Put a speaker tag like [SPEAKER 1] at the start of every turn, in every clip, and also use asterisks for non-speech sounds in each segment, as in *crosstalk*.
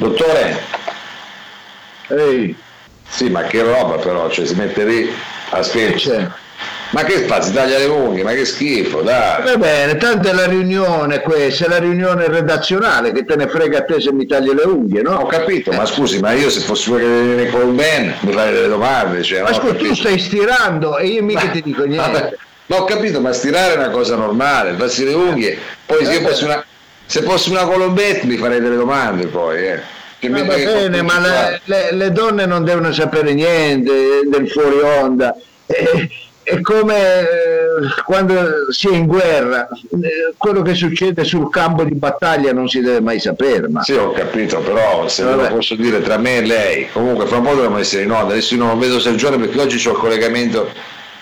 [SPEAKER 1] Dottore?
[SPEAKER 2] Ehi.
[SPEAKER 1] Sì, ma che roba però, cioè si mette lì a spiegare. Ma che? Si taglia le unghie, ma che schifo, dai.
[SPEAKER 2] Va bene, tanto è la riunione questa, è la riunione redazionale, che te ne frega a te se mi tagli le unghie, no?
[SPEAKER 1] Ho capito, ma scusi, ma io se fossi quello con Ben mi fai delle domande. Cioè,
[SPEAKER 2] ma
[SPEAKER 1] no,
[SPEAKER 2] scusi, tu stai stirando e io mica ma, ti dico niente. Vabbè,
[SPEAKER 1] ma ho capito, ma stirare è una cosa normale, farsi le unghie. Poi se, io fossi una, se fossi una colombetta mi farei delle domande poi, eh.
[SPEAKER 2] Che va bene, ma le, le, le, donne non devono sapere niente del fuori onda. *laughs* Eh, è come eh, quando si è in guerra, eh, quello che succede sul campo di battaglia non si deve mai sapere. Ma...
[SPEAKER 1] Sì, ho capito, però se Vabbè. lo posso dire tra me e lei, comunque fra un po' dovremmo essere in onda, adesso io non vedo Sergione perché oggi c'ho il collegamento,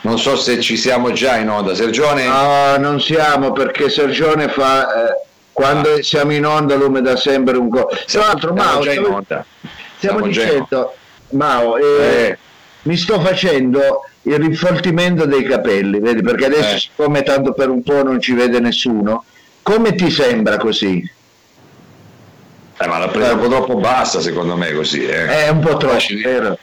[SPEAKER 1] non so se ci siamo già in onda. Sergione?
[SPEAKER 2] No, non siamo perché Sergione fa... Eh, quando siamo in onda lui mi dà sempre un co'. Tra l'altro, Mao, stiamo, stiamo dicendo, Mao, eh, eh. mi sto facendo il rinfoltimento dei capelli, vedi? Perché adesso, eh. siccome tanto per un po' non ci vede nessuno, come ti sembra così?
[SPEAKER 1] Eh, ma l'ha presa un po' troppo bassa, secondo me, così. Eh.
[SPEAKER 2] È un po' troppo, vero?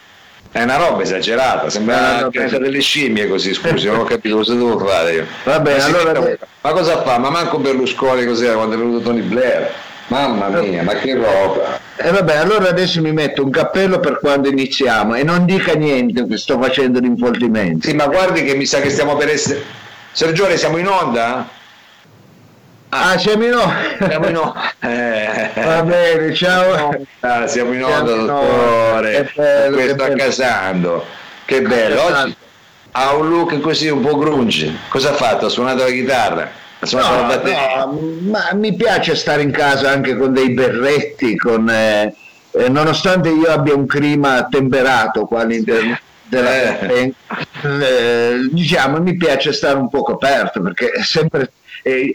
[SPEAKER 1] È una roba esagerata, sembra no, no, delle scimmie così, scusi, non ho capito cosa devo fare io.
[SPEAKER 2] Va bene, ma, allora...
[SPEAKER 1] ma cosa fa? Ma manco Berlusconi cos'era quando è venuto Tony Blair? Mamma mia, ma che roba!
[SPEAKER 2] E eh vabbè, allora adesso mi metto un cappello per quando iniziamo e non dica niente che sto facendo l'infoltimento.
[SPEAKER 1] Sì, ma guardi che mi sa che stiamo per essere... Sergione, siamo in onda?
[SPEAKER 2] Ah, ah siamo in onda?
[SPEAKER 1] Siamo in onda. *laughs* Eh.
[SPEAKER 2] Va bene, ciao.
[SPEAKER 1] Ah, siamo in onda, siamo dottore. Bello, Questo a casando. Che bello. Oggi ha un look così un po' grunge. Cosa ha fatto? Ha suonato la chitarra?
[SPEAKER 2] No, no, ma mi piace stare in casa anche con dei berretti, con, eh, eh, nonostante io abbia un clima temperato qua all'interno della eh. eh, diciamo mi piace stare un po' coperto perché sempre eh,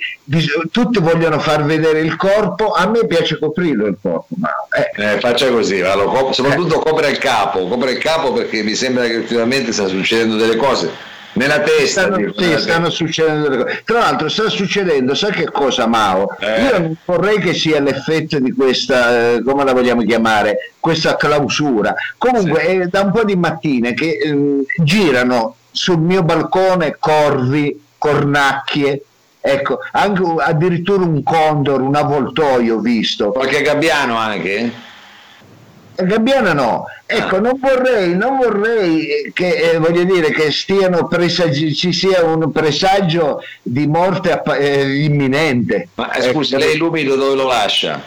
[SPEAKER 2] tutti vogliono far vedere il corpo, a me piace coprirlo il corpo. Ma,
[SPEAKER 1] eh. Eh, faccia così, cop- soprattutto copre il capo, copre il capo perché mi sembra che ultimamente sta succedendo delle cose nella testa
[SPEAKER 2] stanno, dico, sì, stanno succedendo delle cose. Tra l'altro sta succedendo sai che cosa Mao? Eh. io non vorrei che sia l'effetto di questa eh, come la vogliamo chiamare questa clausura. Comunque sì. è da un po' di mattine che eh, girano sul mio balcone corvi cornacchie ecco anche addirittura un condor un avvoltoio visto.
[SPEAKER 1] Qualche gabbiano anche
[SPEAKER 2] Gabbiana no, ecco, non vorrei, non vorrei che, eh, voglio dire, che stiano presagi, ci sia un presagio di morte eh, imminente.
[SPEAKER 1] Ma eh, ecco. lei l'umido dove lo lascia?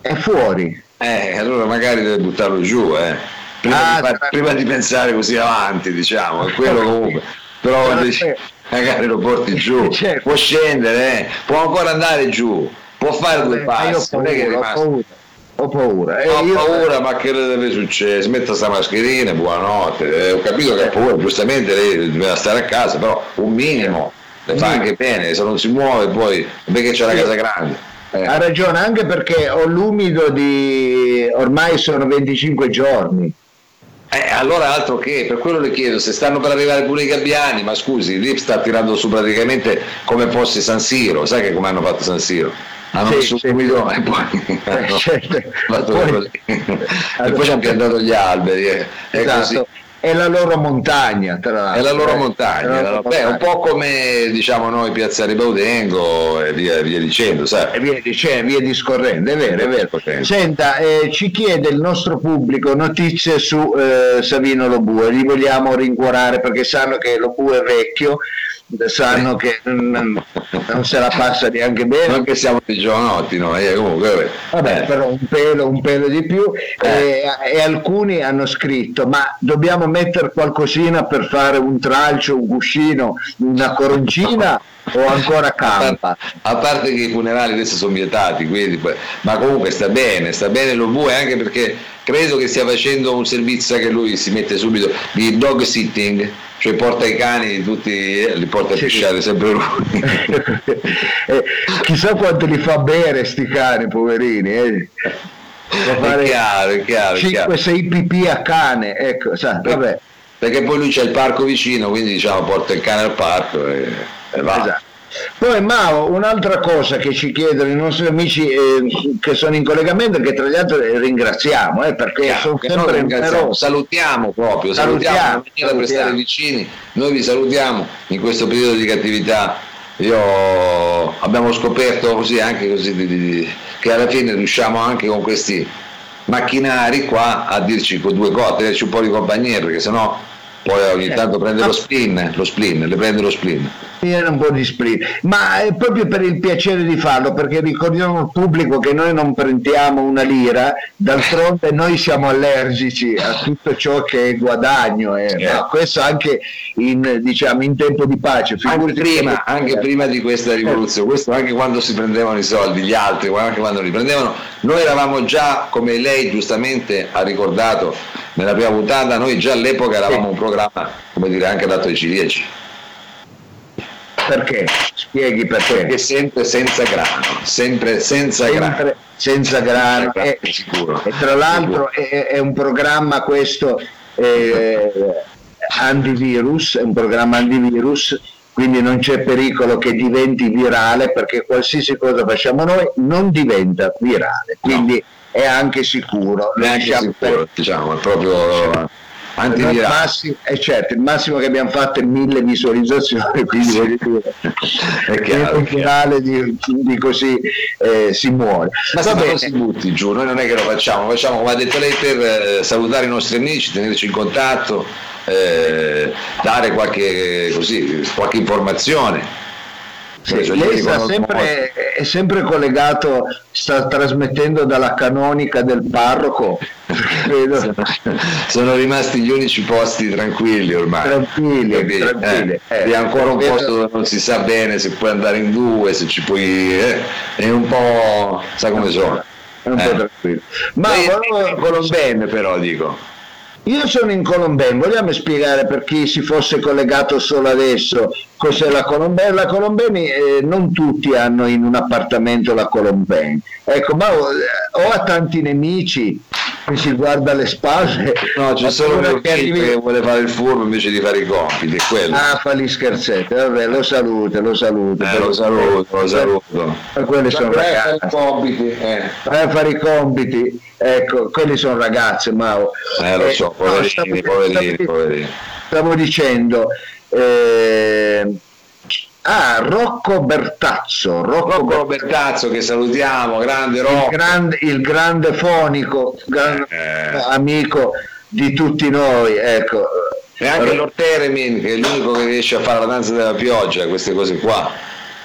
[SPEAKER 2] È fuori.
[SPEAKER 1] Eh, allora magari deve buttarlo giù, eh. Prima, ah, di, far, prima di, pensare così avanti, diciamo, è quello comunque. Però dici, magari lo porti *laughs* giù, certo. può scendere, eh. può ancora andare giù, può fare due passi, non è che è rimasto
[SPEAKER 2] ho paura.
[SPEAKER 1] Eh, ho paura, ma che le deve succedere? Smetta sta mascherina, buonanotte. Eh, ho capito che ha paura, giustamente lei deve stare a casa, però un minimo le fa anche bene, se non si muove poi perché c'è la casa grande.
[SPEAKER 2] Eh. Ha ragione, anche perché ho l'umido di ormai sono 25 giorni.
[SPEAKER 1] Eh, allora altro che, per quello le chiedo, se stanno per arrivare pure i gabbiani, ma scusi, lì sta tirando su praticamente come fosse San Siro, sai che come hanno fatto San Siro? Hanno sì, subito sì. e poi,
[SPEAKER 2] eh, certo. *laughs*
[SPEAKER 1] poi, e poi ci hanno piantato gli alberi eh.
[SPEAKER 2] esatto. È la loro montagna tra l'altro.
[SPEAKER 1] è la loro montagna, la loro Beh, un po' come diciamo noi Piazza Ribaudengo e via, via dicendo sai?
[SPEAKER 2] e via, dicendo, via discorrendo è vero, è vero. senta eh, ci chiede il nostro pubblico notizie su eh, Savino Lobue li vogliamo rincuorare perché sanno che Lobue è vecchio sanno che non, non, se la passa neanche bene.
[SPEAKER 1] Non che siamo di giovanotti noi, eh, comunque.
[SPEAKER 2] Vabbè, eh. però un pelo, un pelo di più. Eh. E, e, alcuni hanno scritto: ma dobbiamo mettere qualcosina per fare un tralcio, un cuscino, una coroncina? o ancora *laughs* campa.
[SPEAKER 1] A parte che i funerali adesso sono vietati, quindi, ma comunque sta bene, sta bene lo vuoi anche perché credo che stia facendo un servizio che lui si mette subito di dog sitting, cioè porta i cani tutti, eh, li porta a pisciare sempre lui. *laughs*
[SPEAKER 2] eh, chissà quanto li fa bere sti cani, poverini. Eh.
[SPEAKER 1] Fare chiaro, è chiaro.
[SPEAKER 2] 5-6 pipì a cane, ecco, sa, vabbè.
[SPEAKER 1] Perché poi lui c'è il parco vicino, quindi diciamo porta il cane al parco e, e va. Esatto.
[SPEAKER 2] Poi Mao, un'altra cosa che ci chiedono i nostri amici eh, che sono in collegamento, che tra gli altri ringraziamo, eh, perché Chiaro, sono sempre
[SPEAKER 1] ringraziamo, salutiamo proprio, salutiamo, salutiamo, salutiamo per stare vicini, noi vi salutiamo in questo periodo di cattività. Io abbiamo scoperto così anche così di, di, che alla fine riusciamo anche con questi macchinari qua a dirci due cose, a tenerci un po' di compagnia perché sennò poi ogni eh, tanto prende lo spin, lo spin, le prende lo spin.
[SPEAKER 2] Viene un po' di spin, ma è proprio per il piacere di farlo, perché ricordiamo al pubblico che noi non prendiamo una lira, d'altronde noi siamo allergici a tutto ciò che è guadagno, eh. yeah. questo anche in, diciamo, in tempo di pace.
[SPEAKER 1] Anche prima, anche prima, di questa rivoluzione, questo anche quando si prendevano i soldi, gli altri, anche quando li prendevano, noi eravamo già, come lei giustamente ha ricordato, nella prima puntata noi già all'epoca eravamo un programma, come dire, anche dato ai ciliegi.
[SPEAKER 2] Perché? Spieghi perché.
[SPEAKER 1] Perché sempre senza grano, sempre senza sempre grano.
[SPEAKER 2] Senza grano, e, sicuro. e tra l'altro è, è, un programma questo eh, antivirus, è un programma antivirus, quindi non c'è pericolo che diventi virale perché qualsiasi cosa facciamo noi non diventa virale. Quindi no è anche sicuro.
[SPEAKER 1] È anche sicuro, per... diciamo, è proprio.
[SPEAKER 2] Il massimo, eh certo, il massimo che abbiamo fatto è mille visualizzazioni, *laughs* quindi sì. è chiaro, è chiaro. Di, di, così eh, si muore.
[SPEAKER 1] Ma se non si butti giù, noi non è che lo facciamo, facciamo come ha detto lei per eh, salutare i nostri amici, tenerci in contatto, eh, dare qualche, così, qualche informazione
[SPEAKER 2] sì, lei sempre, è sempre collegato, sta trasmettendo dalla canonica del parroco. *laughs*
[SPEAKER 1] sono, sono, rimasti gli unici posti tranquilli ormai.
[SPEAKER 2] Tranquilli, Quindi, tranquilli.
[SPEAKER 1] Eh, eh, è ancora un posto dove non si sa bene se puoi andare in due, se ci puoi... Eh, è un po'... sa come sono.
[SPEAKER 2] È un po' eh. tranquillo.
[SPEAKER 1] Ma volevo... bene però dico.
[SPEAKER 2] Io sono in Colombin, vogliamo spiegare per chi si fosse collegato solo adesso cos'è la Colombin? La Colombin eh, non tutti hanno in un appartamento la Colombin. Ecco, ma ho, ho a tanti nemici mi si guarda le spalle.
[SPEAKER 1] No, c'è solo uno che, arrivi... che vuole fare il furbo invece di fare i compiti, quello.
[SPEAKER 2] Ah, fa gli scherzetti, vabbè, lo saluto, lo saluto.
[SPEAKER 1] Eh, lo saluto, lo saluto.
[SPEAKER 2] Ma quelli sono ragazzi. Fare i compiti, eh. Vai a fare i compiti, ecco, quelli sono ragazzi, Mao.
[SPEAKER 1] Eh, lo so, poverini, no, poverini, poverini.
[SPEAKER 2] Stavo dicendo, eh, Ah, Rocco Bertazzo.
[SPEAKER 1] Rocco, Rocco Bertazzo che salutiamo, grande Rocco.
[SPEAKER 2] Il grande, il grande fonico, grande eh. amico di tutti noi. Ecco.
[SPEAKER 1] E anche Lord Teremin, che è l'unico che riesce a fare la danza della pioggia, queste cose qua.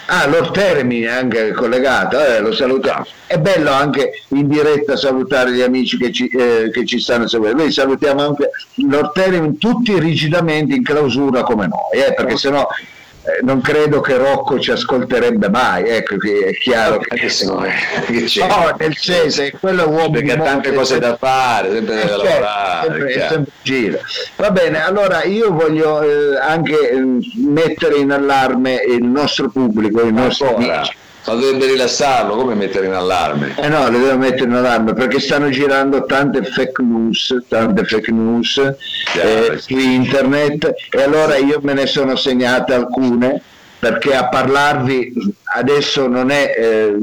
[SPEAKER 2] Ah, Lord Teremin è anche collegato, eh, lo salutiamo. È bello anche in diretta salutare gli amici che ci, eh, che ci stanno seguendo. Noi salutiamo anche Lord Teremin tutti rigidamente in clausura come noi, eh, perché sennò eh, non credo che Rocco ci ascolterebbe mai, ecco è chiaro che,
[SPEAKER 1] che, sono,
[SPEAKER 2] che c'è. No, nel senso, quello è un uomo
[SPEAKER 1] perché ha tante cose da fare, sempre da certo, lavorare.
[SPEAKER 2] Sempre, sempre giro. Va bene, allora io voglio eh, anche eh, mettere in allarme il nostro pubblico, i nostri amici
[SPEAKER 1] ma dovrebbe rilassarlo, come mettere in allarme?
[SPEAKER 2] Eh no, le devo mettere in allarme perché stanno girando tante fake news, tante fake news eh, su internet e allora io me ne sono segnate alcune perché a parlarvi adesso non è eh,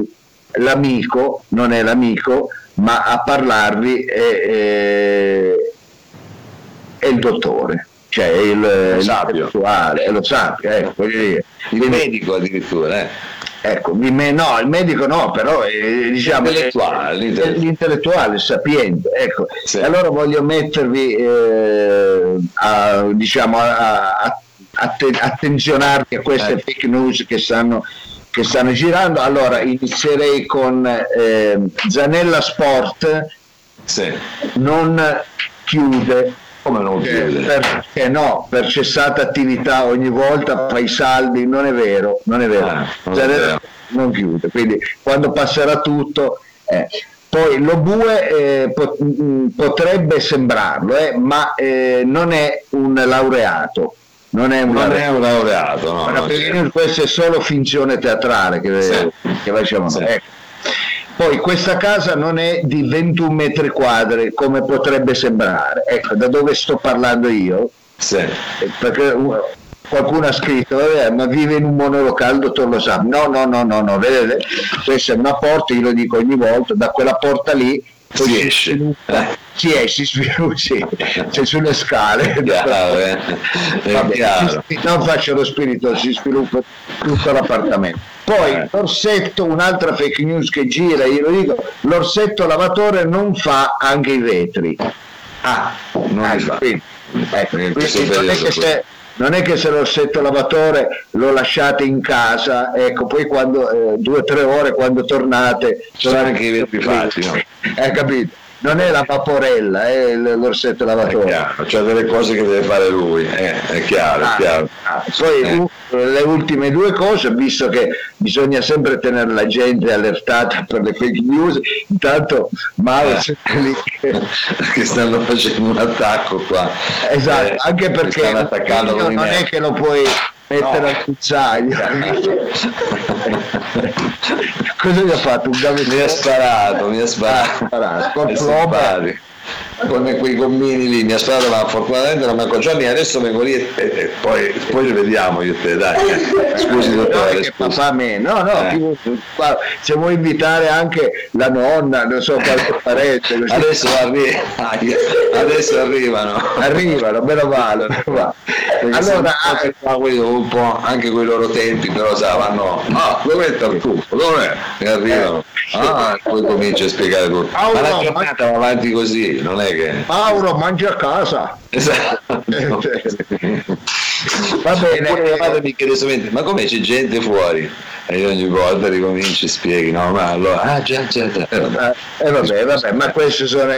[SPEAKER 2] l'amico, non è l'amico, ma a parlarvi è, è, eh, è il dottore cioè il,
[SPEAKER 1] lo sapio,
[SPEAKER 2] il, lo sapio ecco,
[SPEAKER 1] il medico addirittura. Eh.
[SPEAKER 2] Ecco, no, il medico no, però eh, diciamo
[SPEAKER 1] l'intellettuale,
[SPEAKER 2] l'intellettuale. l'intellettuale sapiente. Ecco. Sì. allora voglio mettervi eh, a, diciamo, a, a, atten- attenzionarvi a queste eh. fake news che stanno, che stanno, girando. Allora inizierei con eh, Zanella Sport
[SPEAKER 1] sì.
[SPEAKER 2] non chiude
[SPEAKER 1] come non chiude?
[SPEAKER 2] Perché no, per cessata attività ogni volta fai saldi, non è vero, non è vero, ah, non, cioè, è vero. non chiude, quindi quando passerà tutto... Eh. Poi lo bue eh, pot- mm, potrebbe sembrarlo, eh, ma eh, non è un laureato. Non è un
[SPEAKER 1] non laureato, è un laureato no, no,
[SPEAKER 2] questa è solo finzione teatrale che, sì. che facciamo sì. ecco. Poi questa casa non è di 21 metri quadri come potrebbe sembrare. Ecco, da dove sto parlando io?
[SPEAKER 1] Sì.
[SPEAKER 2] Perché qualcuno ha scritto, vabbè, ma vive in un monolocale, il dottor lo sa. No, no, no, no, no, vedete, questa è una porta, io lo dico ogni volta, da quella porta lì
[SPEAKER 1] si esce.
[SPEAKER 2] Si esce, si sì, c'è sulle scale. *laughs*
[SPEAKER 1] Chiaro, eh?
[SPEAKER 2] Non faccio lo spirito, si sviluppa tutto l'appartamento. Poi eh. l'orsetto, un'altra fake news che gira, io lo dico, l'orsetto lavatore non fa anche i vetri.
[SPEAKER 1] Ah, non ah, li fa. Quindi,
[SPEAKER 2] quindi non, è che se, non è che se l'orsetto lavatore lo lasciate in casa, ecco, poi quando eh, due o tre ore quando tornate
[SPEAKER 1] sono anche i vetri fatti, no?
[SPEAKER 2] Hai capito? Non è la vaporella, è l'orsetto lavatore.
[SPEAKER 1] C'è delle cose che deve fare lui, eh, è chiaro, ah, è chiaro.
[SPEAKER 2] Ah, poi eh. le ultime due cose, visto che bisogna sempre tenere la gente allertata per le fake news, intanto Mauro eh.
[SPEAKER 1] lì che... *laughs* che stanno facendo un attacco qua.
[SPEAKER 2] Esatto, eh, anche perché non è che lo puoi mettere no. al cucciaio *laughs* *laughs* cosa gli ha fatto? un
[SPEAKER 1] gavettino? mi ha sparato mi ha sparato, ah, sparato con quei gommini lì mi ha sparato ma fortunatamente non mi accorgo Gianni adesso vengo lì e, e, poi, poi rivediamo io te dai. *laughs* Scusi dottore
[SPEAKER 2] scusi. papà me. No no eh. se vuoi invitare anche la nonna non so qualche *laughs* parente
[SPEAKER 1] adesso, arri- adesso arrivano.
[SPEAKER 2] Arrivano meno male
[SPEAKER 1] allora anche, un po' anche con i loro tempi però sa vanno ah dove è il tartufo dov'è e arrivano. Ah poi comincia a spiegare tutto ma la giornata va avanti così non è che...
[SPEAKER 2] Mauro mangia a casa.
[SPEAKER 1] Esatto. *laughs* Va bene. Oppure mi chiede ma come c'è gente fuori? E io ogni volta ricominci e spieghi, no, ma allora, ah già, già, già.
[SPEAKER 2] Eh, vabbè, vabbè, ma queste sono...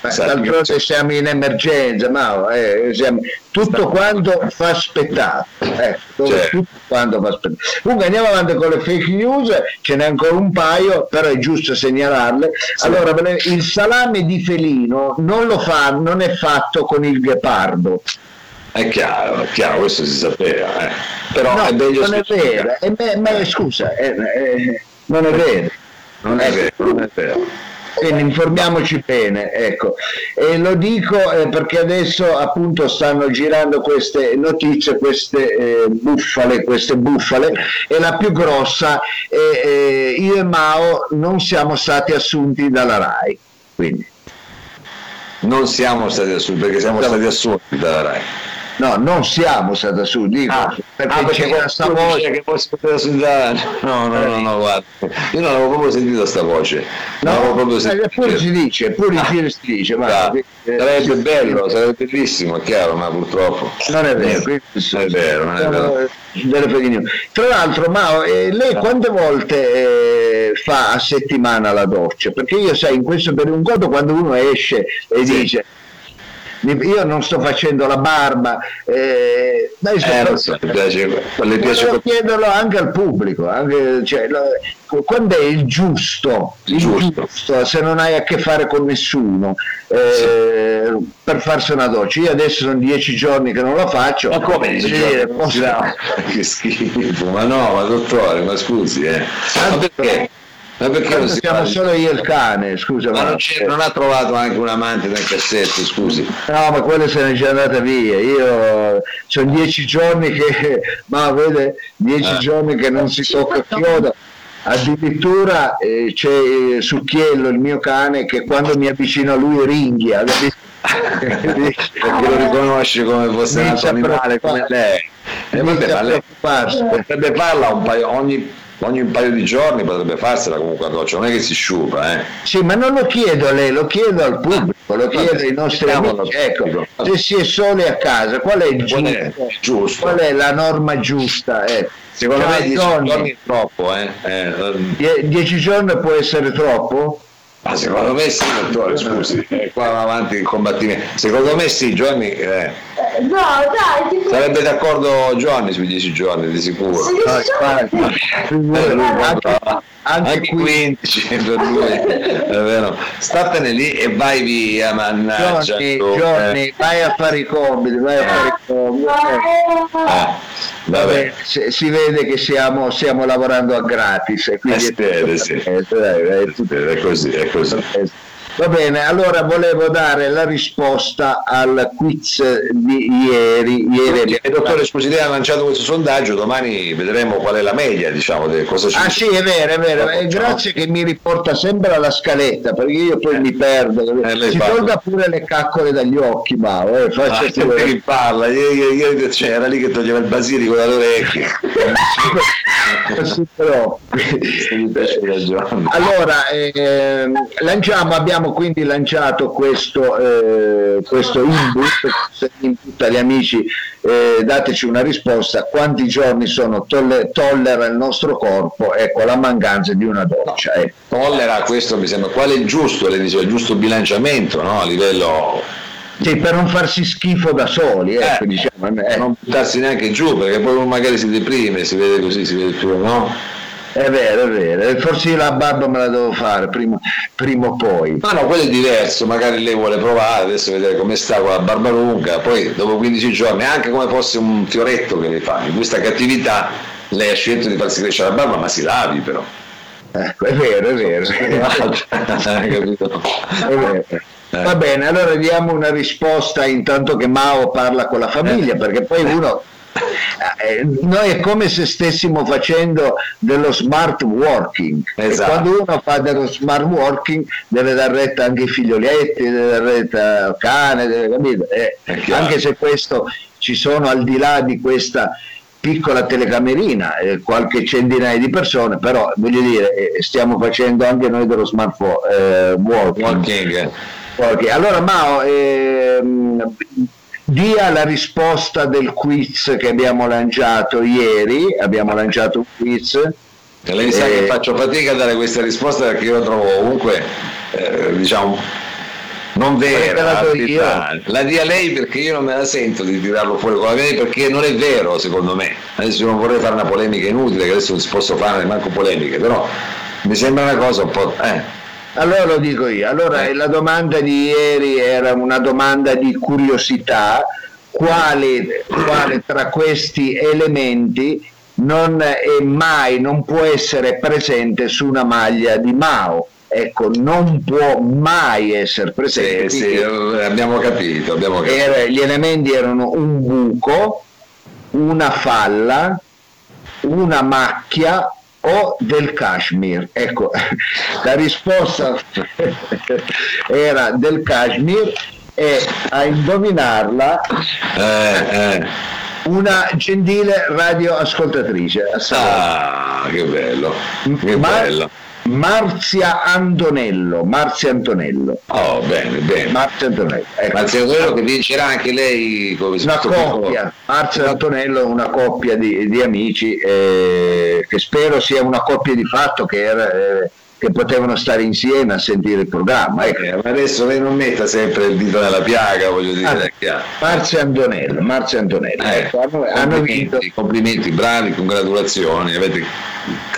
[SPEAKER 2] D'altronde siamo in emergenza, ma eh, siamo, tutto quanto fa spettacolo. Eh, certo. tutto quanto fa spettacolo. Comunque andiamo avanti con le fake news, ce n'è ancora un paio, però è giusto segnalarle. Sì. Allora, il salame di felino non lo fa, non è fatto con il ghepardo.
[SPEAKER 1] È chiaro, è chiaro, questo si sapeva, eh. però
[SPEAKER 2] no,
[SPEAKER 1] è meglio
[SPEAKER 2] non è vero, è me, me, scusa, è, è, non è vero.
[SPEAKER 1] Non è vero, non è vero
[SPEAKER 2] quindi informiamoci bene, ecco. E lo dico eh, perché adesso appunto stanno girando queste notizie, queste eh, buffale, queste buffale, e la più grossa è eh, io e Mao non siamo stati assunti dalla RAI. Quindi.
[SPEAKER 1] Non siamo stati assunti perché siamo, stati assunti dalla RAI.
[SPEAKER 2] No, non siamo stati su, dico,
[SPEAKER 1] ah, perché, ah, perché c'era sta voce che fosse suddare. No, no, no, no, guarda. Io non avevo proprio sentito sta voce.
[SPEAKER 2] No, non avevo proprio sentito. Eppure si dice, pure in giro si dice, ma
[SPEAKER 1] eh, sarebbe bello, sarebbe bellissimo, è chiaro, ma purtroppo.
[SPEAKER 2] Non è vero, non
[SPEAKER 1] è vero, non è vero.
[SPEAKER 2] Tra l'altro, ma eh, lei quante volte eh, fa a settimana la doccia? Perché io sai, in questo per un conto quando uno esce e sì. dice io non sto facendo la barba eh, dai,
[SPEAKER 1] eh, so, piace,
[SPEAKER 2] le piace... chiederlo anche al pubblico anche, cioè, quando è il giusto, il giusto. giusto, se non hai a che fare con nessuno eh, sì. per farsi una doccia io adesso sono dieci giorni che non la faccio
[SPEAKER 1] ma come dieci giorni? Posso... *laughs* che schifo ma no ma dottore ma scusi eh. ma perché?
[SPEAKER 2] Ma perché non siamo solo io e il cane, scusa.
[SPEAKER 1] Ma, ma non, non, ha trovato anche un amante nel cassetto, scusi.
[SPEAKER 2] No, ma quello se n'è già andata via. Io sono dieci giorni che, *laughs* ma vede, dieci eh. giorni che non si tocca chiodo. Addirittura eh, c'è eh, Succhiello, il mio cane, che quando mi avvicino a lui ringhia. *laughs*
[SPEAKER 1] perché lo riconosce come fosse un animale come lei. E eh, vabbè, ma lei potrebbe farla un paio ogni ogni un paio di giorni potrebbe farsela comunque a doccia, non è che si sciupa. Eh.
[SPEAKER 2] Sì, ma non lo chiedo a lei, lo chiedo al pubblico, lo chiedo ai nostri amici. Ecco, se si è soli a casa, qual è il giusto? Qual è, giusto? Qual è la norma giusta? Eh.
[SPEAKER 1] Secondo me 10 giorni è troppo. Eh.
[SPEAKER 2] Eh, 10 giorni può essere troppo?
[SPEAKER 1] Ma secondo me sì, dottore, scusi, eh, qua va avanti il combattimento. Secondo me sì, Giovanni. Eh.
[SPEAKER 3] No, dai, ti
[SPEAKER 1] Sarebbe d'accordo Giovanni sui dieci giorni, di sicuro. Sì, no, anche, anche 15 *laughs* per lui, è vero. Statene lì e vai via, mannaggia.
[SPEAKER 2] Giorni, Giorni, vai a fare i compiti, vai a fare i compiti. Eh. Vabbè. Si, si, vede che stiamo, stiamo, lavorando a gratis. E quindi
[SPEAKER 1] eh, è, sì. è, è, è, così, è così.
[SPEAKER 2] Va bene, allora volevo dare la risposta al quiz di ieri. ieri
[SPEAKER 1] il dottore scusi, lei ha lanciato questo sondaggio, domani vedremo qual è la media, diciamo, di cosa
[SPEAKER 2] ci Ah sì, è vero, è vero. E grazie che mi riporta sempre alla scaletta, perché io poi eh. mi perdo. Eh, si tolga pure le caccole dagli occhi, Mao. Eh,
[SPEAKER 1] faccia ah, *laughs* che parla, ieri, ieri, cioè, era lì che toglieva il basilico dalle orecchie.
[SPEAKER 2] però. *laughs* allora, eh, lanciamo, abbiamo quindi lanciato questo, eh, questo input, input agli amici, eh, dateci una risposta, quanti giorni sono tolle, tollera il nostro corpo, ecco la mancanza di una doccia.
[SPEAKER 1] Eh. Tollera, questo mi sembra, qual è il giusto, lei il giusto bilanciamento no? a livello
[SPEAKER 2] sì, per non farsi schifo da soli, ecco, eh, diciamo,
[SPEAKER 1] eh. non buttarsi neanche giù, perché poi magari si deprime, si vede così, si vede più, no?
[SPEAKER 2] È vero, è vero, forse la barba me la devo fare prima, prima o poi.
[SPEAKER 1] Ma no, quello è diverso, magari lei vuole provare, adesso vedere come sta con la barba lunga, poi dopo 15 giorni, anche come fosse un fioretto che le fa, in questa cattività lei ha scelto di farsi crescere la barba, ma si lavi però.
[SPEAKER 2] Ecco, è vero, è vero. *laughs* è vero. Eh. Va bene, allora diamo una risposta intanto che Mao parla con la famiglia, eh. perché poi uno noi è come se stessimo facendo dello smart working esatto. quando uno fa dello smart working deve dar retta anche ai figlioletti deve dar retta al cane deve, capire? Eh, anche se questo ci sono al di là di questa piccola telecamerina eh, qualche centinaia di persone però voglio dire eh, stiamo facendo anche noi dello smart eh, working, working. Allora Mao, ehm, dia la risposta del quiz che abbiamo lanciato ieri, abbiamo lanciato un quiz.
[SPEAKER 1] E lei sa che faccio fatica a dare questa risposta perché io la trovo comunque, eh, diciamo, non vera. La, la dia lei perché io non me la sento di tirarlo fuori con la mia perché non è vero secondo me. Adesso non vorrei fare una polemica inutile, che adesso non si posso fare manco polemiche, però mi sembra una cosa un po'... Eh,
[SPEAKER 2] allora lo dico io, allora eh. la domanda di ieri era una domanda di curiosità, quale, quale tra questi elementi non è mai, non può essere presente su una maglia di Mao? Ecco, non può mai essere presente.
[SPEAKER 1] Sì, sì, abbiamo capito. Abbiamo capito.
[SPEAKER 2] Era, gli elementi erano un buco, una falla, una macchia o del Kashmir? Ecco, *laughs* la risposta *laughs* era del Kashmir e a indovinarla eh, eh. una gentile radioascoltatrice.
[SPEAKER 1] Ah, che bello, che Ma, bello
[SPEAKER 2] Marzia Antonello, Marzia Antonello.
[SPEAKER 1] Oh, bene, bene.
[SPEAKER 2] Marzia Antonello.
[SPEAKER 1] Ecco. Marzia Antonello che vincerà anche lei come
[SPEAKER 2] Una coppia, Marzia Antonello una coppia di, di amici eh, che spero sia una coppia di fatto che era... Eh, che potevano stare insieme a sentire il programma.
[SPEAKER 1] Ecco. Eh, ma adesso lei non metta sempre il dito nella piaga, voglio dire.
[SPEAKER 2] Ah, Marzio Antonello, Marzio Antonello. Eh, ecco, hanno,
[SPEAKER 1] hanno vinto. complimenti, bravi, congratulazioni, avete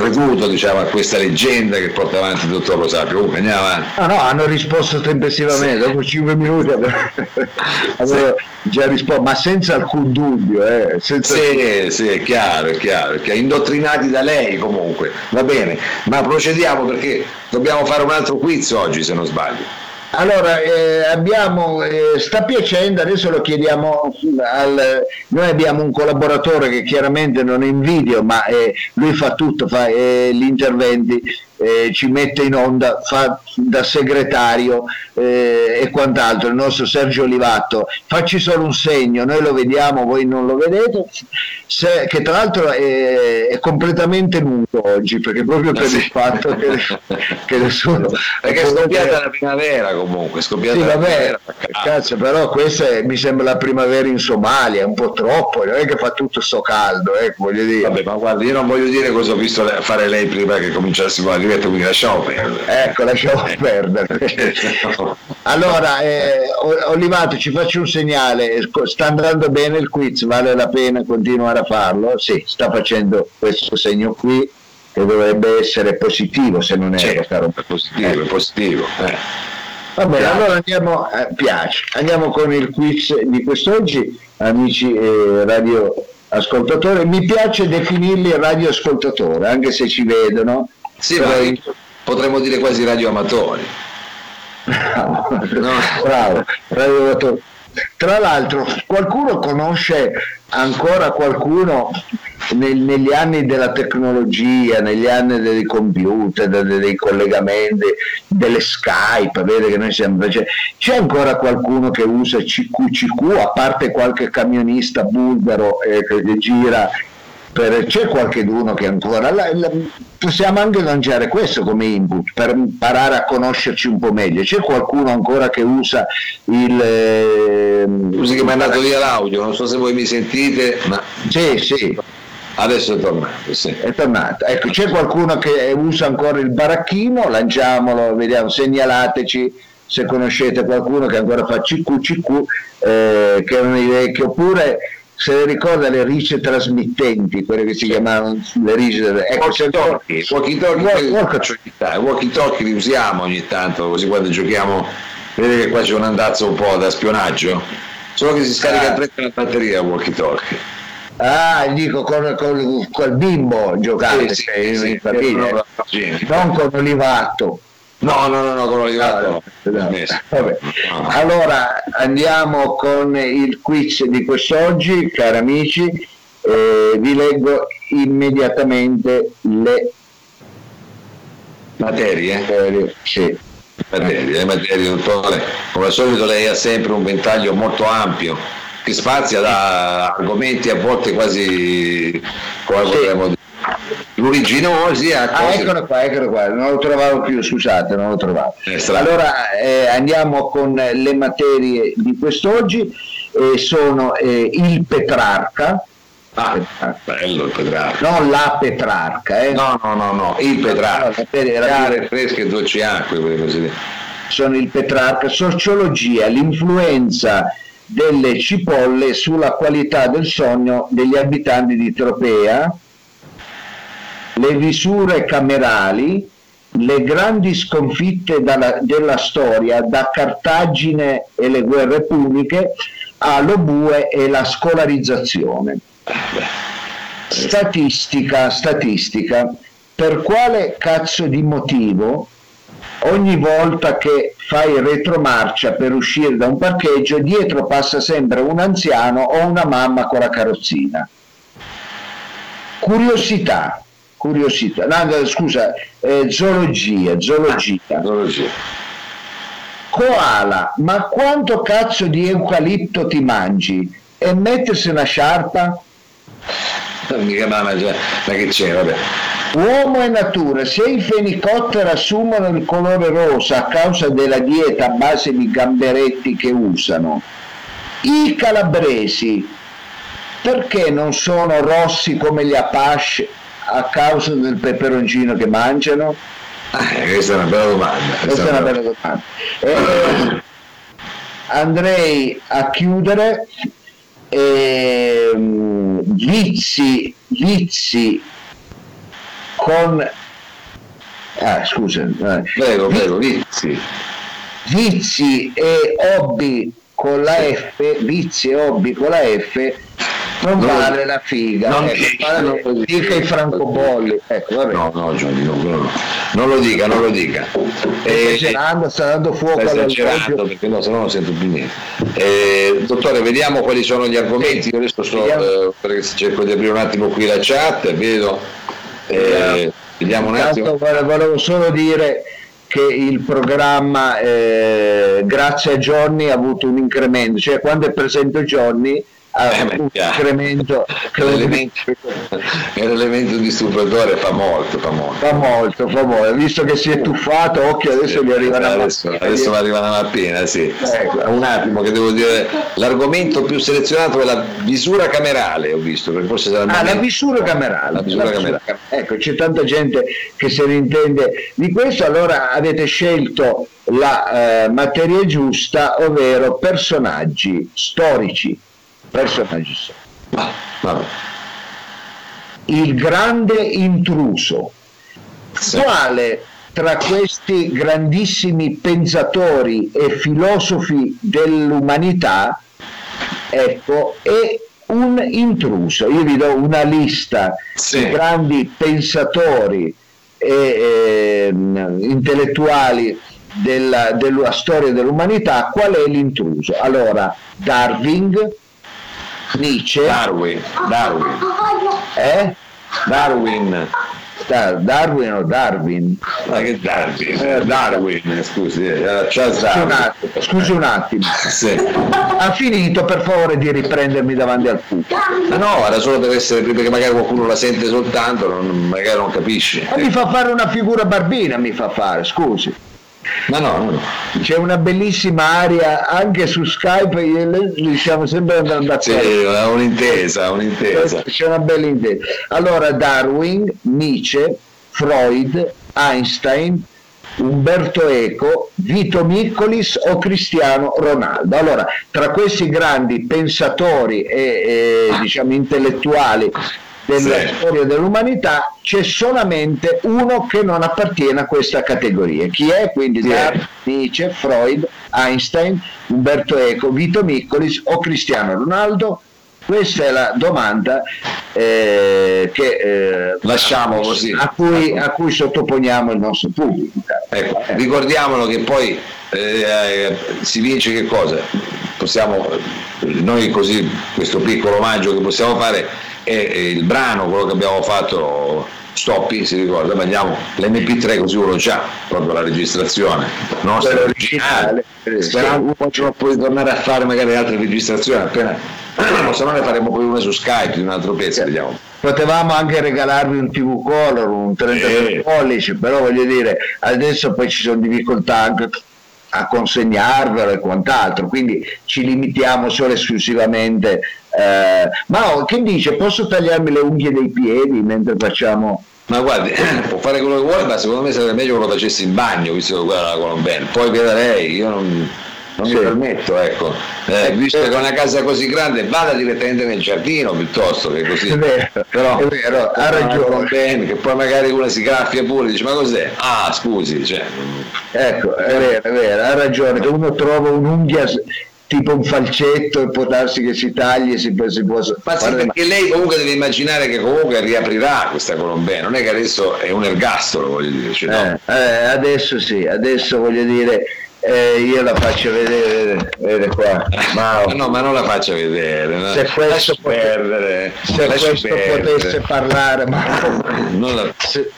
[SPEAKER 1] creduto diciamo, a questa leggenda che porta avanti il dottor Rosapio. Comunque andiamo avanti.
[SPEAKER 2] No, no, hanno risposto tempestivamente, sì. dopo 5 minuti avevo sì. *laughs* già risposto, ma senza alcun dubbio. Eh, senza
[SPEAKER 1] sì, alcun... sì, è chiaro, è chiaro, è chiaro, indottrinati da lei comunque, va bene, ma procediamo perché dobbiamo fare un altro quiz oggi se non sbaglio.
[SPEAKER 2] Allora, eh, abbiamo, eh, sta piacendo, adesso lo chiediamo al... Noi abbiamo un collaboratore che chiaramente non è in video, ma eh, lui fa tutto, fa eh, gli interventi eh, ci mette in onda, fa da segretario eh, e quant'altro, il nostro Sergio Olivatto, facci solo un segno, noi lo vediamo, voi non lo vedete, se, che tra l'altro è, è, completamente nudo oggi, perché proprio per ah, il fatto che, che nessuno...
[SPEAKER 1] Perché è scoppiata la primavera comunque, è scoppiata sì,
[SPEAKER 2] la primavera. Cazzo, però questa è, mi sembra la primavera in Somalia, è un po' troppo, non è che fa tutto sto caldo, eh, voglio dire.
[SPEAKER 1] Vabbè, ma guarda, io non voglio dire cosa ho visto fare lei prima che cominciassimo a ripetere, quindi lasciamo perdere.
[SPEAKER 2] Ecco, lasciamo *laughs* perdere. allora, eh, Olivato, ci faccio un segnale, sta andando bene il quiz, vale la pena continuare a farlo? Sì, sta facendo questo segno qui che dovrebbe essere positivo se non è
[SPEAKER 1] certo, caro. È positivo, è positivo. Eh.
[SPEAKER 2] Va bene, allora andiamo, eh, piace. andiamo con il quiz di quest'oggi, amici eh, radio ascoltatori. Mi piace definirli radioascoltatori, anche se ci vedono
[SPEAKER 1] sì, ma potremmo dire quasi radioamatori.
[SPEAKER 2] Bravo, no. bravo, bravo. Tra l'altro, qualcuno conosce ancora qualcuno nel, negli anni della tecnologia, negli anni dei computer, dei, dei collegamenti, delle Skype, vede che noi siamo, c'è, c'è ancora qualcuno che usa CQCQ, a parte qualche camionista bulgaro eh, che gira per, c'è qualcuno che ancora la, la, possiamo anche lanciare questo come input per imparare a conoscerci un po' meglio. C'è qualcuno ancora che usa il
[SPEAKER 1] eh, scusi che mi è andato via l'audio non so se voi mi sentite ma
[SPEAKER 2] sì sì.
[SPEAKER 1] Adesso è tornato sì.
[SPEAKER 2] è tornato. Ecco c'è qualcuno che usa ancora il baracchino lanciamolo vediamo segnalateci se conoscete qualcuno che ancora fa CQ eh, che è un vecchio oppure se le ricorda le rice trasmittenti, quelle che si chiamavano le rice
[SPEAKER 1] ecco, walkie talkie, walkie talkie, walkie talkie. Li usiamo ogni tanto, così quando giochiamo, vedete che qua c'è un andazzo un po' da spionaggio, solo che si scarica ah. la batteria walkie talkie.
[SPEAKER 2] Ah, dico con, con, col bimbo giocate, sì, sì, sì, non con l'olivato.
[SPEAKER 1] No, no, no, no, con l'olivato
[SPEAKER 2] no. no. Allora andiamo con il quiz di quest'oggi, cari amici, eh, vi leggo immediatamente le
[SPEAKER 1] materie.
[SPEAKER 2] materie sì.
[SPEAKER 1] materie, le materie, dottore. Come al solito lei ha sempre un ventaglio molto ampio che spazia da argomenti a volte quasi come sì. potremmo dire Luriginosi
[SPEAKER 2] a ah, eccolo qua, eccolo qua, non lo trovavo più, scusate, non lo trovavo. Allora eh, andiamo con le materie di quest'oggi, eh, sono eh, il Petrarca,
[SPEAKER 1] Ah, bello il Petrarca.
[SPEAKER 2] Non la Petrarca, eh?
[SPEAKER 1] No, no, no, no, il Petrarca. Chiare, fresche dolci acque, così.
[SPEAKER 2] Sono il Petrarca, sociologia, l'influenza delle cipolle sulla qualità del sogno degli abitanti di Tropea, le visure camerali, le grandi sconfitte dalla, della storia, da Cartagine e le guerre puniche a Lobue e la scolarizzazione. Statistica, statistica. Per quale cazzo di motivo ogni volta che fai retromarcia per uscire da un parcheggio dietro passa sempre un anziano o una mamma con la carrozzina? Curiosità, curiosità, no, scusa, eh, zoologia, zoologia. Ah, zoologia. Koala, ma quanto cazzo di eucalipto ti mangi? E mettersi una sciarpa?
[SPEAKER 1] Mica mamma, ma che c'è, vabbè.
[SPEAKER 2] Uomo e natura, se i fenicotteri assumono il colore rosa a causa della dieta a base di gamberetti che usano, i calabresi perché non sono rossi come gli Apache a causa del peperoncino che mangiano?
[SPEAKER 1] Eh, questa è una bella domanda.
[SPEAKER 2] Questa, è una bella domanda. Eh, andrei a chiudere. Eh, vizi, vizi con... Ah, scusa.
[SPEAKER 1] Prego, prego, vizi.
[SPEAKER 2] Vizi e hobby con la F, vizi e hobby con la F non, non vale la figa non, ecco, non dica i francobolli. Ecco, vabbè.
[SPEAKER 1] no no Gianni no, no, non lo dica non lo dica.
[SPEAKER 2] Eh, esagerando sta dando fuoco
[SPEAKER 1] sta esagerando perché no se no non sento più niente. Eh, dottore vediamo quali sono gli argomenti. Io adesso sto eh, perché cerco di aprire un attimo qui la chat vedo. Eh, vediamo. un attimo.
[SPEAKER 2] Volevo solo dire che il programma eh, grazie a Johnny ha avuto un incremento. Cioè quando è presente Johnny eh, un *laughs* incremento
[SPEAKER 1] l'elemento, l'elemento disturbatore fa molto fa molto.
[SPEAKER 2] Fa molto fa molto. Visto che si è tuffato occhio adesso sì, gli arriva una
[SPEAKER 1] adesso, adesso mi arriva una mappina sì. Ecco. un attimo che devo dire l'argomento più selezionato è la visura camerale ho visto perché forse
[SPEAKER 2] sarà ah, la visura camerale la visura la camerale. Ecco c'è tanta gente che se ne intende di questo allora avete scelto la eh, materia giusta ovvero personaggi storici personaggi ah, il grande intruso sì. quale tra questi grandissimi pensatori e filosofi dell'umanità ecco è un intruso io vi do una lista sì. di grandi pensatori e eh, intellettuali della, della storia dell'umanità, qual è l'intruso? Allora, Darwin, Nietzsche,
[SPEAKER 1] Darwin, Darwin,
[SPEAKER 2] eh?
[SPEAKER 1] Darwin,
[SPEAKER 2] Dar- Darwin o Darwin?
[SPEAKER 1] ma che Darwin? Eh, Darwin, scusi, eh, Charles
[SPEAKER 2] Scusi un
[SPEAKER 1] Darwin.
[SPEAKER 2] attimo, scusi un attimo. *laughs*
[SPEAKER 1] Sì.
[SPEAKER 2] Ha finito per favore di riprendermi davanti al pubblico.
[SPEAKER 1] Ma no, era solo per essere, perché magari qualcuno la sente soltanto, non- magari non capisce.
[SPEAKER 2] Ma mi fa fare una figura barbina, mi fa fare, scusi.
[SPEAKER 1] Ma no, no, no.
[SPEAKER 2] C'è una bellissima aria anche su Skype, riusciamo sempre
[SPEAKER 1] Sì,
[SPEAKER 2] d'accordo.
[SPEAKER 1] è un'intesa, un'intesa.
[SPEAKER 2] C'è una bella intesa. Allora Darwin, Nietzsche, Freud, Einstein, Umberto Eco, Vito Miccolis o Cristiano Ronaldo. Allora, tra questi grandi pensatori e, e, diciamo intellettuali della
[SPEAKER 1] Sì.
[SPEAKER 2] storia dell'umanità c'è solamente uno che non appartiene a questa categoria. Chi è? Quindi
[SPEAKER 1] è?
[SPEAKER 2] Darwin, Nietzsche, Freud, Einstein, Umberto Eco, Vito Miccolis o Cristiano Ronaldo? Questa è la domanda eh, che, eh,
[SPEAKER 1] Lasciamo così.
[SPEAKER 2] a, cui, a cui sottoponiamo il nostro pubblico.
[SPEAKER 1] Ecco, ricordiamolo che poi eh, si vince che cosa? Possiamo, noi così, questo piccolo omaggio che possiamo fare è il brano, quello che abbiamo fatto, Stoppi, si ricorda, mandiamo l'MP3 così uno già, proprio la registrazione nostra
[SPEAKER 2] Quella
[SPEAKER 1] originale,
[SPEAKER 2] originale, sì.
[SPEAKER 1] sperando poi non puoi tornare a fare magari altre registrazioni appena, *clears throat* se no ne faremo poi una su Skype di un altro pezzo, vediamo.
[SPEAKER 2] Potevamo anche regalarvi un TV Color, un 33
[SPEAKER 1] Eh.
[SPEAKER 2] pollici, però voglio dire, adesso poi ci sono difficoltà anche a consegnarvelo e quant'altro, quindi ci limitiamo solo esclusivamente. Eh, ma oh, che dice, posso tagliarmi le unghie dei piedi mentre facciamo...
[SPEAKER 1] Ma guardi, *clears throat* può fare quello che vuole, ma secondo me sarebbe meglio che lo facessi in bagno, visto che quella è la Colombella. Poi veda lei, io non, non
[SPEAKER 2] Sì.
[SPEAKER 1] mi permetto, ecco. Eh, visto che è una casa così grande, vada direttamente nel giardino piuttosto che così.
[SPEAKER 2] È vero,
[SPEAKER 1] Però
[SPEAKER 2] è vero, ha ragione.
[SPEAKER 1] Colombella, che poi magari una si graffia pure, dice ma cos'è? Ah, scusi, cioè,
[SPEAKER 2] Ecco, è vero, è vero, ha ragione, che uno trova un'unghia tipo un falcetto e può darsi che si tagli e si, si può
[SPEAKER 1] Ma sì, perché lei comunque deve immaginare che comunque riaprirà questa Colombella, non è che adesso è un ergastolo, voglio dire. cioè, no.
[SPEAKER 2] Eh, eh, adesso sì, adesso voglio dire, eh, io la faccio vedere, vede qua, *laughs* ma
[SPEAKER 1] no, ma non la faccia vedere. no.
[SPEAKER 2] Se questo
[SPEAKER 1] Lasci
[SPEAKER 2] pote-
[SPEAKER 1] perdere.
[SPEAKER 2] se questo potesse parlare, ma
[SPEAKER 1] Non la-
[SPEAKER 2] se,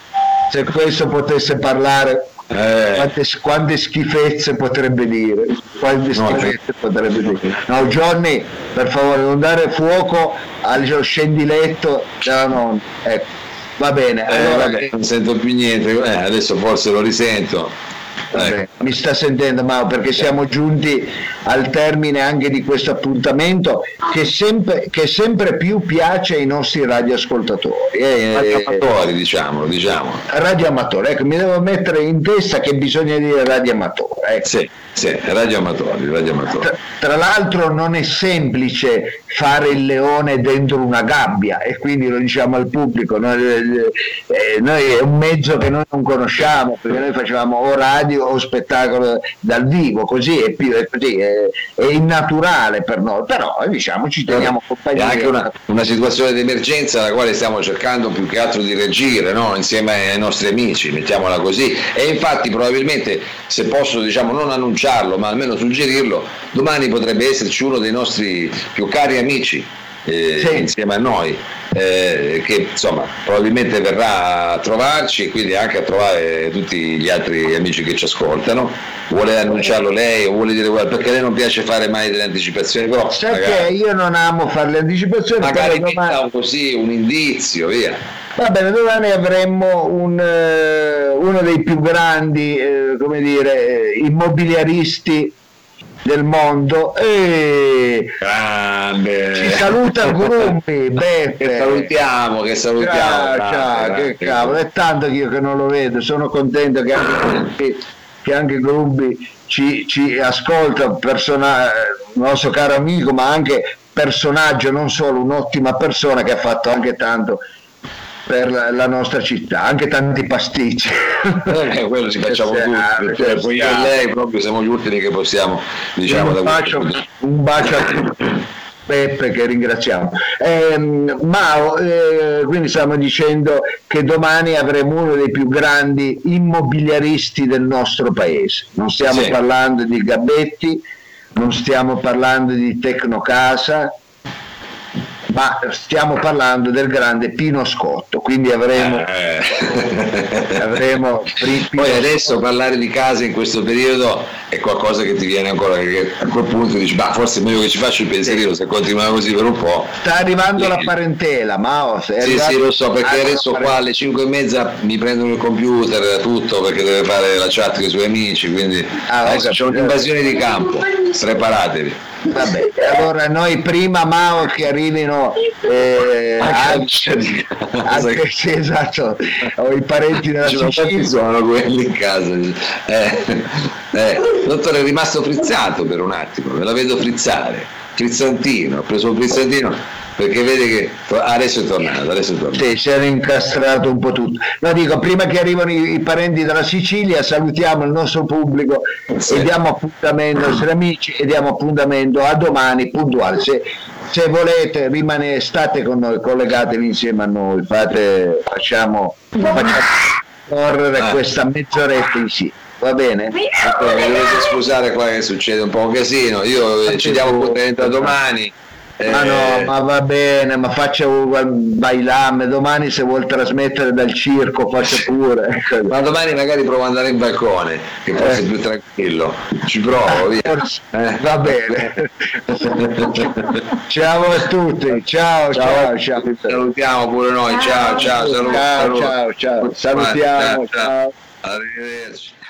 [SPEAKER 2] se questo potesse parlare,
[SPEAKER 1] eh,
[SPEAKER 2] quante, quante schifezze potrebbe dire, quante
[SPEAKER 1] No,
[SPEAKER 2] schifezze potrebbe dire. No, Johnny, per favore, non dare fuoco al scendiletto della nonna. Ecco, va bene,
[SPEAKER 1] eh,
[SPEAKER 2] allora
[SPEAKER 1] vabbè, non sento più niente, eh, adesso forse lo risento.
[SPEAKER 2] Vabbè,
[SPEAKER 1] Ecco.
[SPEAKER 2] mi sta sentendo Mao perché siamo giunti al termine anche di questo appuntamento che sempre, che sempre più piace ai nostri radioascoltatori. eh, eh,
[SPEAKER 1] Amatori, diciamolo, diciamo.
[SPEAKER 2] radioamatori, ecco, mi devo mettere in testa che bisogna dire radioamatore. ecco.
[SPEAKER 1] Sì, sì, radioamatori, radioamatori.
[SPEAKER 2] Tra, tra l'altro non è semplice fare il leone dentro una gabbia e quindi lo diciamo al pubblico, noi, eh, noi è un mezzo che noi non conosciamo perché noi facevamo o radio o spettacolo dal vivo, così è, più, è, così, è, è innaturale per noi, però diciamo ci teniamo
[SPEAKER 1] È
[SPEAKER 2] compagnia.
[SPEAKER 1] anche una, una situazione di emergenza alla quale stiamo cercando più che altro di reagire no? insieme ai nostri amici, mettiamola così. E infatti probabilmente, se posso diciamo, non annunciarlo, ma almeno suggerirlo, domani potrebbe esserci uno dei nostri più cari amici eh,
[SPEAKER 2] Sì.
[SPEAKER 1] insieme a noi, eh, che insomma probabilmente verrà a trovarci e quindi anche a trovare tutti gli altri amici che ci ascoltano. Vuole annunciarlo lei o vuole dire guarda perché lei non piace fare mai delle anticipazioni, però
[SPEAKER 2] Sai
[SPEAKER 1] magari-
[SPEAKER 2] io non amo fare le anticipazioni,
[SPEAKER 1] magari
[SPEAKER 2] domani-
[SPEAKER 1] così un indizio, via.
[SPEAKER 2] Va bene, domani avremo un, eh, uno dei più grandi, eh, come dire, eh, immobiliaristi del mondo e
[SPEAKER 1] Grande.
[SPEAKER 2] ci saluta Grumbi, *laughs* Beppe.
[SPEAKER 1] Che salutiamo, che salutiamo.
[SPEAKER 2] Ciao, ciao,
[SPEAKER 1] grande,
[SPEAKER 2] che cavolo, è tanto che io che non lo vedo, sono contento che anche Grumbi, che anche Grumbi ci, ci ascolta, persona- un nostro caro amico, ma anche personaggio, non solo un'ottima persona che ha fatto anche tanto per la, la nostra città, anche tanti pasticci.
[SPEAKER 1] Eh, quello ci facciamo
[SPEAKER 2] Che
[SPEAKER 1] tutti, perché
[SPEAKER 2] che
[SPEAKER 1] poi io e lei proprio siamo gli ultimi che possiamo, diciamo,
[SPEAKER 2] un, bacio, un bacio a tutti. Peppe che ringraziamo. Eh, Mao, eh, quindi stiamo dicendo che domani avremo uno dei più grandi immobiliaristi del nostro paese. Non stiamo sì. parlando di Gabetti, non stiamo parlando di Tecnocasa, ma stiamo parlando del grande Pino Scotto, quindi avremo, eh. *laughs* avremo
[SPEAKER 1] poi adesso parlare di casa in questo periodo è qualcosa che ti viene ancora, che a quel punto dici, ma forse è meglio che ci faccio il pensierino se continua così per un po'.
[SPEAKER 2] Sta arrivando e... la parentela, Mao.
[SPEAKER 1] Sì, sì, lo so, perché adesso qua alle 5 e mezza mi prendono il computer, tutto, perché deve fare la chat con i suoi amici, quindi ah, adesso c'è un'invasione di campo, preparatevi.
[SPEAKER 2] Vabbè, allora noi prima Mao che arrivino eh, anche, anche sì, esatto, ho i parenti nella
[SPEAKER 1] Sicilia. sono quelli in casa. Eh, eh, dottore è rimasto frizzato per un attimo, me la vedo frizzare, frizzantino, ho preso un frizzantino perché vede che adesso è tornato, adesso è tornato.
[SPEAKER 2] Sì, si era incastrato un po' tutto. No, dico, prima che arrivano i, i parenti dalla Sicilia, salutiamo il nostro pubblico sì. e diamo appuntamento ai nostri amici e diamo appuntamento a domani puntuale. Se, se volete rimanere, state con noi, collegatevi insieme a noi, fate, facciamo, facciamo correre ah. questa mezz'oretta insieme. Va bene?
[SPEAKER 1] Mi dovete scusare qua che succede un po' un casino. Io ci diamo appuntamento a domani
[SPEAKER 2] ma no, eh, ma va bene, ma faccia un bailame, domani se vuol trasmettere dal circo faccia *laughs* pure.
[SPEAKER 1] ma domani magari provo ad andare in balcone, che forse eh. è più tranquillo. Ci provo, via.
[SPEAKER 2] Eh. Va bene. ciao a tutti, ciao, ciao, ciao.
[SPEAKER 1] Salutiamo pure noi, ciao, ciao,
[SPEAKER 2] saluto, ciao, ciao, ciao. Salutiamo, ciao. ciao.
[SPEAKER 1] Arrivederci.